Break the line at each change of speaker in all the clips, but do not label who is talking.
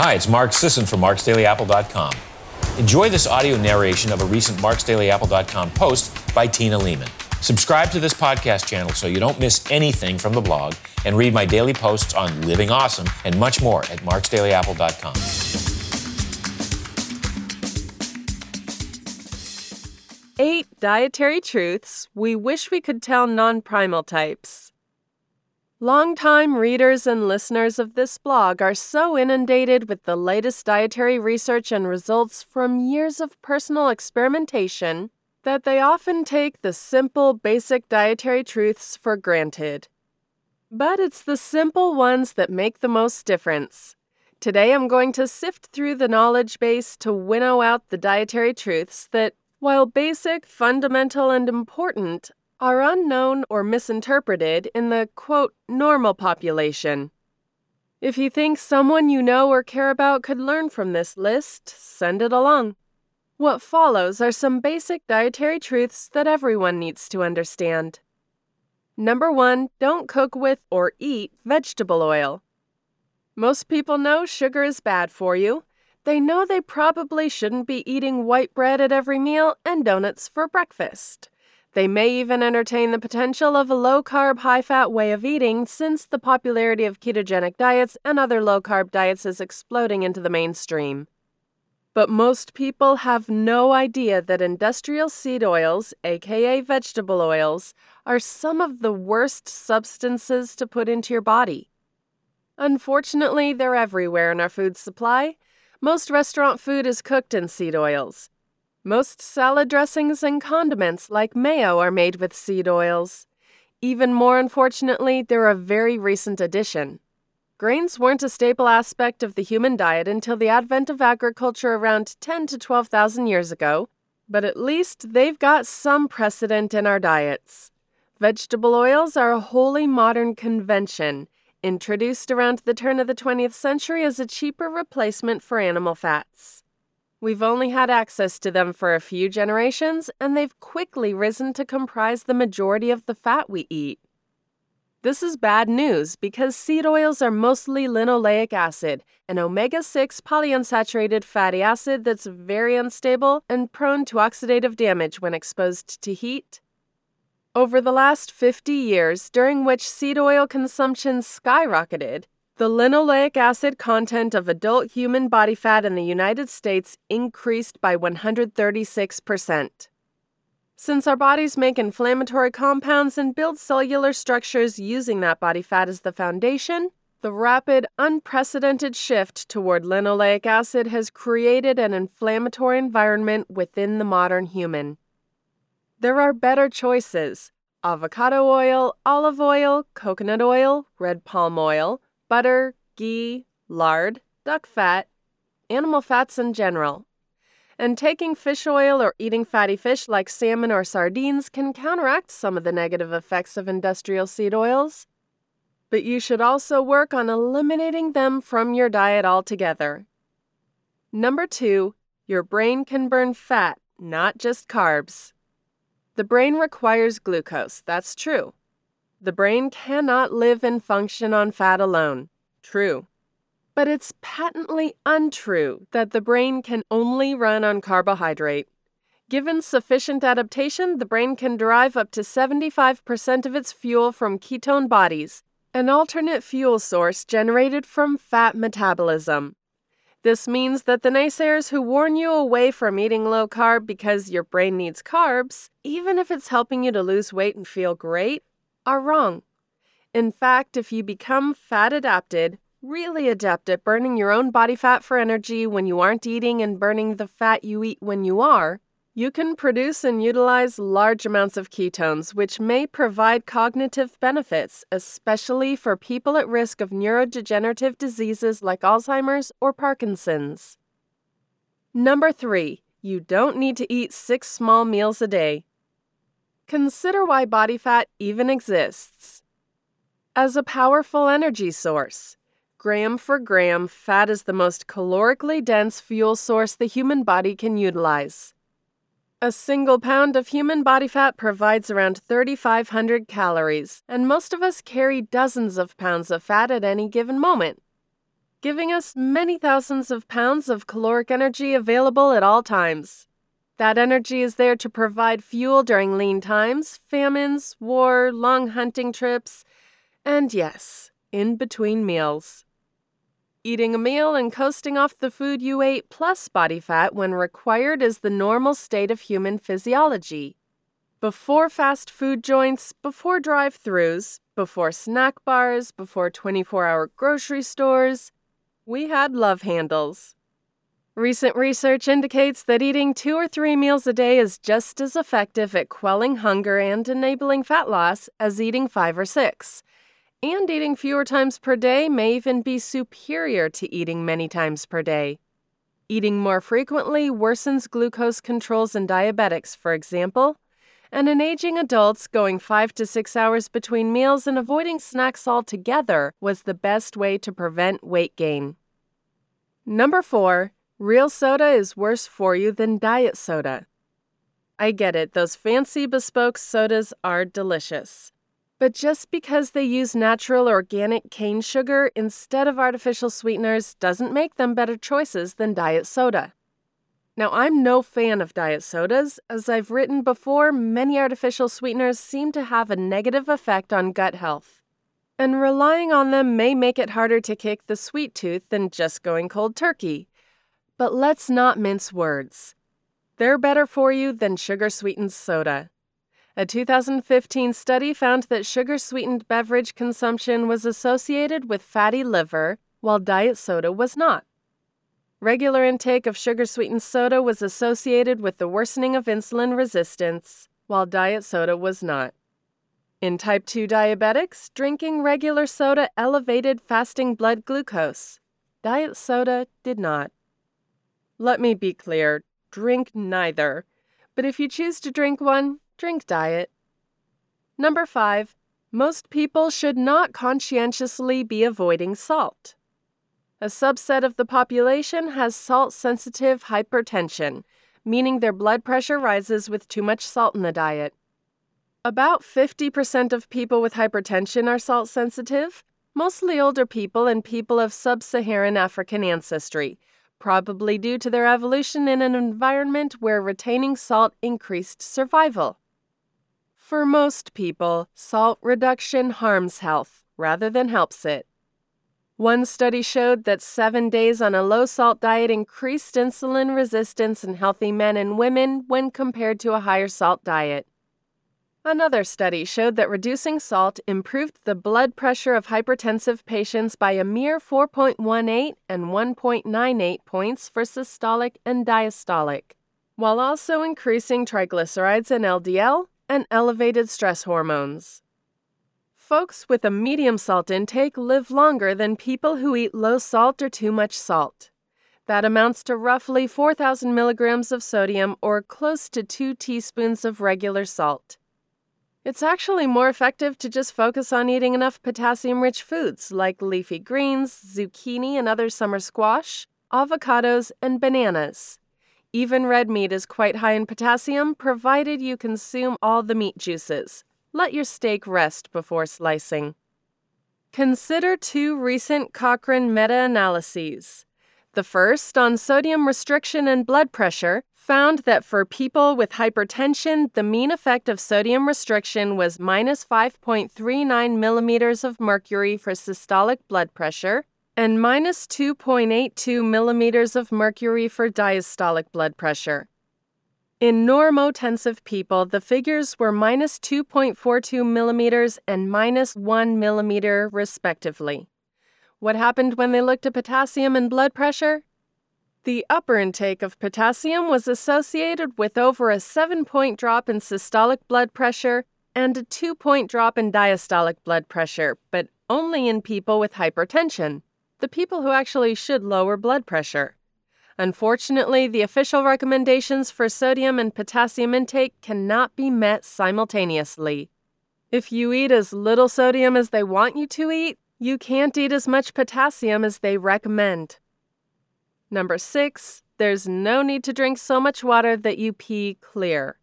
Hi, it's Mark Sisson from marksdailyapple.com. Enjoy this audio narration of a recent marksdailyapple.com post by Tina Leaman. Subscribe to this podcast channel so you don't miss anything from the blog and read my daily posts on living awesome and much more at marksdailyapple.com.
Eight dietary truths we wish we could tell non primal types. Longtime readers and listeners of this blog are so inundated with the latest dietary research and results from years of personal experimentation that they often take the simple, basic dietary truths for granted. But it's the simple ones that make the most difference. Today I'm going to sift through the knowledge base to winnow out the dietary truths that, while basic, fundamental, and important, are unknown or misinterpreted in the quote, normal population. If you think someone you know or care about could learn from this list, send it along. What follows are some basic dietary truths that everyone needs to understand. Number one, don't cook with or eat vegetable oil. Most people know sugar is bad for you. They know they probably shouldn't be eating white bread at every meal and donuts for breakfast. They may even entertain the potential of a low carb, high fat way of eating since the popularity of ketogenic diets and other low carb diets is exploding into the mainstream. But most people have no idea that industrial seed oils, aka vegetable oils, are some of the worst substances to put into your body. Unfortunately, they're everywhere in our food supply. Most restaurant food is cooked in seed oils. Most salad dressings and condiments, like mayo, are made with seed oils. Even more unfortunately, they're a very recent addition. Grains weren't a staple aspect of the human diet until the advent of agriculture around 10 to 12,000 years ago, but at least they've got some precedent in our diets. Vegetable oils are a wholly modern convention, introduced around the turn of the 20th century as a cheaper replacement for animal fats. We've only had access to them for a few generations, and they've quickly risen to comprise the majority of the fat we eat. This is bad news because seed oils are mostly linoleic acid, an omega 6 polyunsaturated fatty acid that's very unstable and prone to oxidative damage when exposed to heat. Over the last 50 years, during which seed oil consumption skyrocketed, the linoleic acid content of adult human body fat in the United States increased by 136%. Since our bodies make inflammatory compounds and build cellular structures using that body fat as the foundation, the rapid, unprecedented shift toward linoleic acid has created an inflammatory environment within the modern human. There are better choices avocado oil, olive oil, coconut oil, red palm oil butter, ghee, lard, duck fat, animal fats in general. And taking fish oil or eating fatty fish like salmon or sardines can counteract some of the negative effects of industrial seed oils. But you should also work on eliminating them from your diet altogether. Number two, your brain can burn fat, not just carbs. The brain requires glucose, that's true. The brain cannot live and function on fat alone. True. But it's patently untrue that the brain can only run on carbohydrate. Given sufficient adaptation, the brain can derive up to 75% of its fuel from ketone bodies, an alternate fuel source generated from fat metabolism. This means that the naysayers who warn you away from eating low carb because your brain needs carbs, even if it's helping you to lose weight and feel great, are wrong. In fact, if you become fat adapted, really adept at burning your own body fat for energy when you aren't eating and burning the fat you eat when you are, you can produce and utilize large amounts of ketones, which may provide cognitive benefits, especially for people at risk of neurodegenerative diseases like Alzheimer's or Parkinson's. Number three, you don't need to eat six small meals a day. Consider why body fat even exists. As a powerful energy source, gram for gram, fat is the most calorically dense fuel source the human body can utilize. A single pound of human body fat provides around 3,500 calories, and most of us carry dozens of pounds of fat at any given moment. giving us many thousands of pounds of caloric energy available at all times. That energy is there to provide fuel during lean times, famines, war, long hunting trips, and yes, in between meals. Eating a meal and coasting off the food you ate plus body fat when required is the normal state of human physiology. Before fast food joints, before drive throughs, before snack bars, before 24 hour grocery stores, we had love handles. Recent research indicates that eating two or three meals a day is just as effective at quelling hunger and enabling fat loss as eating five or six. And eating fewer times per day may even be superior to eating many times per day. Eating more frequently worsens glucose controls in diabetics, for example, and in aging adults, going five to six hours between meals and avoiding snacks altogether was the best way to prevent weight gain. Number four, real soda is worse for you than diet soda. I get it, those fancy bespoke sodas are delicious. But just because they use natural organic cane sugar instead of artificial sweeteners doesn't make them better choices than diet soda. Now, I'm no fan of diet sodas. As I've written before, many artificial sweeteners seem to have a negative effect on gut health. And relying on them may make it harder to kick the sweet tooth than just going cold turkey. But let's not mince words. They're better for you than sugar sweetened soda. A 2015 study found that sugar sweetened beverage consumption was associated with fatty liver, while diet soda was not. Regular intake of sugar sweetened soda was associated with the worsening of insulin resistance, while diet soda was not. In type 2 diabetics, drinking regular soda elevated fasting blood glucose. Diet soda did not. Let me be clear drink neither. But if you choose to drink one, drink diet. Number five, most people should not conscientiously be avoiding salt. A subset of the population has salt sensitive hypertension, meaning their blood pressure rises with too much salt in the diet. About 50% of people with hypertension are salt sensitive, mostly older people and people of sub Saharan African ancestry, probably due to their evolution in an environment where retaining salt increased survival. For most people, salt reduction harms health rather than helps it. One study showed that seven days on a low salt diet increased insulin resistance in healthy men and women when compared to a higher salt diet. Another study showed that reducing salt improved the blood pressure of hypertensive patients by a mere 4.18 and 1.98 points for systolic and diastolic, while also increasing triglycerides and LDL and elevated stress hormones. Folks with a medium salt intake live longer than people who eat low salt or too much salt. That amounts to roughly 4,000 milligrams of sodium or close to 2 teaspoons of regular salt. It's actually more effective to just focus on eating enough potassium rich foods like leafy greens, zucchini and other summer squash, avocados, and bananas. Even red meat is quite high in potassium, provided you consume all the meat juices. Let your steak rest before slicing. Consider two recent Cochrane meta analyses. The first, on sodium restriction and blood pressure, found that for people with hypertension, the mean effect of sodium restriction was minus 5.39 millimeters of mercury for systolic blood pressure and minus 2.82 millimeters of mercury for diastolic blood pressure. In normotensive people, the figures were minus 2.42 millimeters and minus 1 millimeter, respectively. What happened when they looked at potassium and blood pressure? The upper intake of potassium was associated with over a 7 point drop in systolic blood pressure and a 2 point drop in diastolic blood pressure, but only in people with hypertension the people who actually should lower blood pressure. Unfortunately, the official recommendations for sodium and potassium intake cannot be met simultaneously. If you eat as little sodium as they want you to eat, you can't eat as much potassium as they recommend. Number six, there's no need to drink so much water that you pee clear.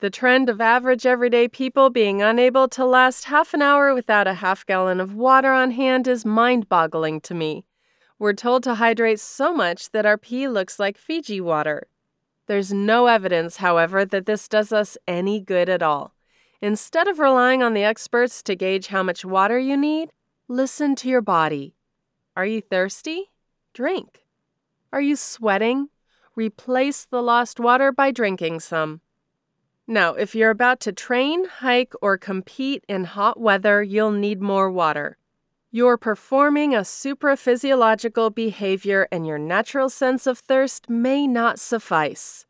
The trend of average everyday people being unable to last half an hour without a half gallon of water on hand is mind boggling to me. We're told to hydrate so much that our pee looks like Fiji water. There's no evidence, however, that this does us any good at all. Instead of relying on the experts to gauge how much water you need, listen to your body. Are you thirsty? Drink. Are you sweating? Replace the lost water by drinking some. Now, if you're about to train, hike, or compete in hot weather, you'll need more water. You're performing a supraphysiological behavior, and your natural sense of thirst may not suffice.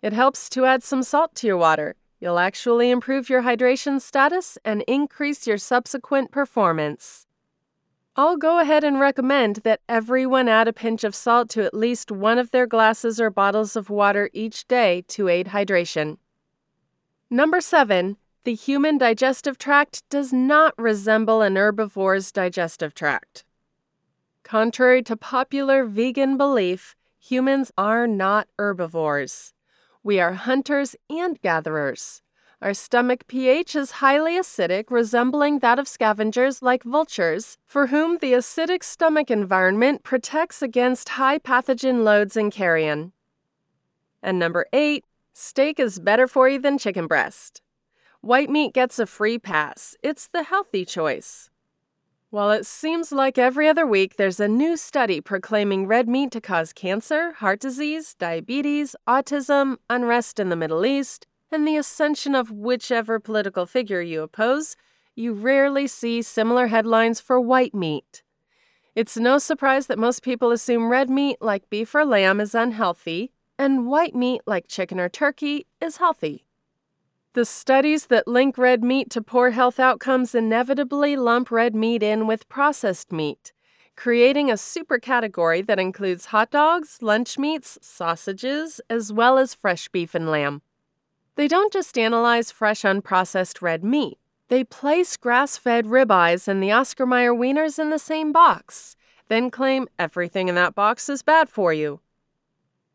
It helps to add some salt to your water. You'll actually improve your hydration status and increase your subsequent performance. I'll go ahead and recommend that everyone add a pinch of salt to at least one of their glasses or bottles of water each day to aid hydration. Number seven, the human digestive tract does not resemble an herbivore's digestive tract. Contrary to popular vegan belief, humans are not herbivores. We are hunters and gatherers. Our stomach pH is highly acidic, resembling that of scavengers like vultures, for whom the acidic stomach environment protects against high pathogen loads in carrion. And number eight, Steak is better for you than chicken breast. White meat gets a free pass. It's the healthy choice. While it seems like every other week there's a new study proclaiming red meat to cause cancer, heart disease, diabetes, autism, unrest in the Middle East, and the ascension of whichever political figure you oppose, you rarely see similar headlines for white meat. It's no surprise that most people assume red meat, like beef or lamb, is unhealthy, and white meat, like chicken or turkey, is healthy. The studies that link red meat to poor health outcomes inevitably lump red meat in with processed meat, creating a super category that includes hot dogs, lunch meats, sausages, as well as fresh beef and lamb. They don't just analyze fresh unprocessed red meat, they place grass fed ribeyes and the Oscar Mayer wieners in the same box, then claim everything in that box is bad for you.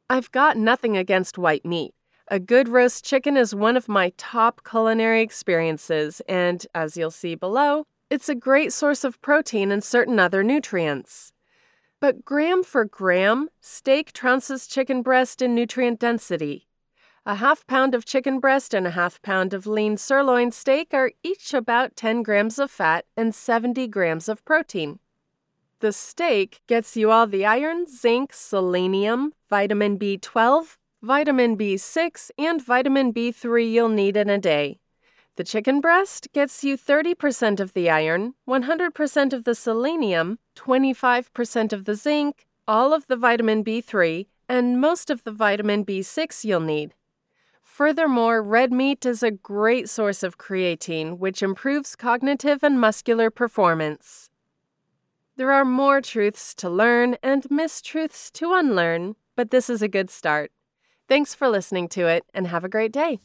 I've got nothing against white meat. A good roast chicken is one of my top culinary experiences, and as you'll see below, it's a great source of protein and certain other nutrients. But gram for gram, steak trounces chicken breast in nutrient density. A half pound of chicken breast and a half pound of lean sirloin steak are each about 10 grams of fat and 70 grams of protein. The steak gets you all the iron, zinc, selenium, vitamin B12, vitamin B6, and vitamin B3 you'll need in a day. The chicken breast gets you 30% of the iron, 100% of the selenium, 25% of the zinc, all of the vitamin B3, and most of the vitamin B6 you'll need. Furthermore, red meat is a great source of creatine, which improves cognitive and muscular performance. There are more truths to learn and mistruths to unlearn, but this is a good start. Thanks for listening to it and have a great day.